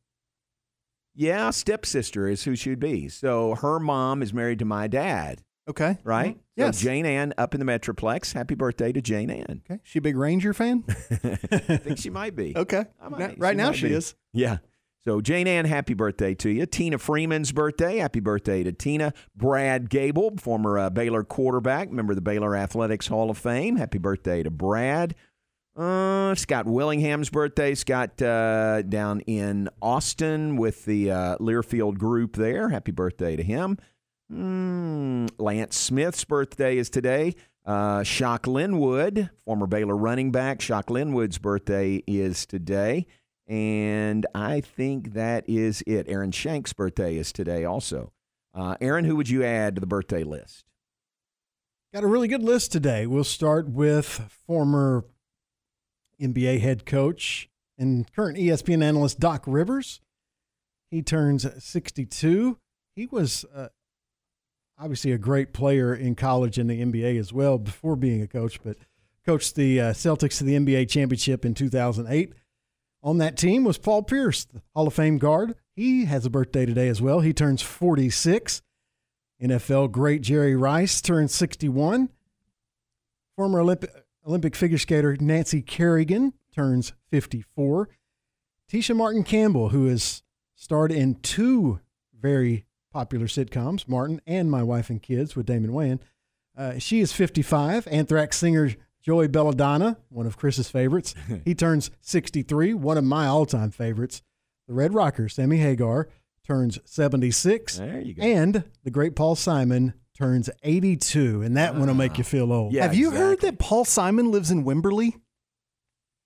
Yeah, stepsister is who she'd be. So her mom is married to my dad. Okay. Right? Mhm. Yes. So Jane Ann up in the Metroplex. Happy birthday to Jane Ann. Okay. She a big Ranger fan? [LAUGHS] I think she might be. [LAUGHS] Okay. Might- Now- right now she be. is. Yeah. So Jane Ann, happy birthday to you. Tina Freeman's birthday. Happy birthday to Tina. Brad Goebel, former uh, Baylor quarterback, member of the Baylor Athletics Hall of Fame. Happy birthday to Brad. Uh, Scott Willingham's birthday. Scott uh, down in Austin with the uh, Learfield group there. Happy birthday to him. Mm, Lance Smith's birthday is today. Uh, Shock Linwood, former Baylor running back, Shock Linwood's birthday is today. And I think that is it. Aaron Shank's birthday is today also. Uh, Aaron, who would you add to the birthday list? Got a really good list today. We'll start with former NBA head coach and current ESPN analyst Doc Rivers. He turns 62. He was uh, obviously a great player in college and the NBA as well before being a coach, but coached the uh, Celtics to the NBA championship in 2008. On that team was Paul Pierce, the Hall of Fame guard. He has a birthday today as well. He turns 46. NFL great Jerry Rice turns 61. Former Olympic, Olympic figure skater Nancy Kerrigan turns 54. Tisha Martin Campbell, who has starred in two very popular sitcoms, Martin and My Wife and Kids with Damon Wayans, uh, she is 55. Anthrax singer Joey Belladonna, one of Chris's favorites, [LAUGHS] he turns 63, one of my all time favorites. The Red Rocker, Sammy Hagar, turns 76. There you go. And the great Paul Simon turns 82. And that one will make you ah. feel old. Yeah, Have you heard that Paul Simon lives in Wimberley?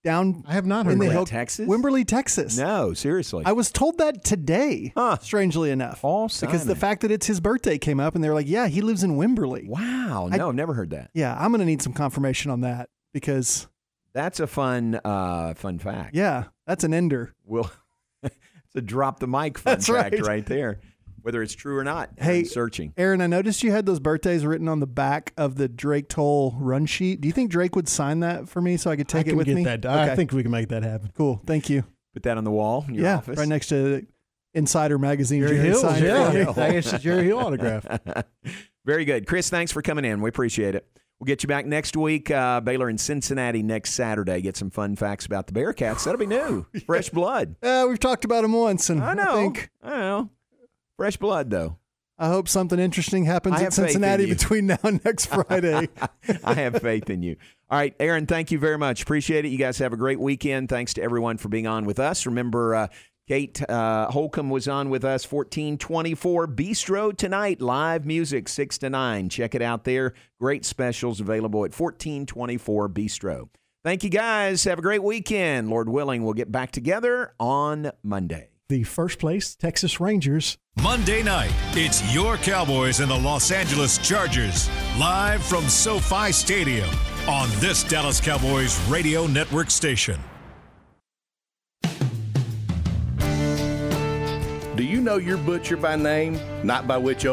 Down I have not in heard the hill, Texas? Wimberley, Texas. No, seriously. I was told that today, strangely enough. Paul Because the fact that it's his birthday came up and they were like, yeah, he lives in Wimberley. Wow. No, I've never heard that. Yeah, I'm going to need some confirmation on that because, That's a fun, uh, fun fact. yeah, that's an ender. We'll [LAUGHS] it's a drop the mic fun That's fact right. right. there, whether it's true or not. Hey, Aaron's searching. Aaron, I noticed you had those birthdays written on the back of the Drake Toll run sheet. Do you think Drake would sign that for me so I could take I it can with get me? that. I think we can make that happen. Cool. Thank you. Put that on the wall in your yeah, office. right next to Insider Magazine. Jerry Jerry Hills, signed it. yeah. I guess it's Jerry Hill autograph. [LAUGHS] Very good. Chris, thanks for coming in. We appreciate it. We'll get you back next week. Uh, Baylor and Cincinnati next Saturday. Get some fun facts about the Bearcats. That'll be new. [LAUGHS] Fresh blood. Uh, we've talked about them once, and I know. think I know. Fresh blood, though. I hope something interesting happens in Cincinnati you. between now and next [LAUGHS] Friday. I have faith in you. All right, Aaron, thank you very much. Appreciate it. You guys have a great weekend. Thanks to everyone for being on with us. Remember, uh, Kate uh, Holcomb was on with us, 1424 Bistro tonight. Live music, 6 to 9. Check it out there. Great specials available at 1424 Bistro. Thank you, guys. Have a great weekend. Lord willing, we'll get back together on Monday. The first place Texas Rangers Monday night, it's your Cowboys and the Los Angeles Chargers, live from SoFi Stadium on this Dallas Cowboys radio network station. Do you know your butcher by name, not by which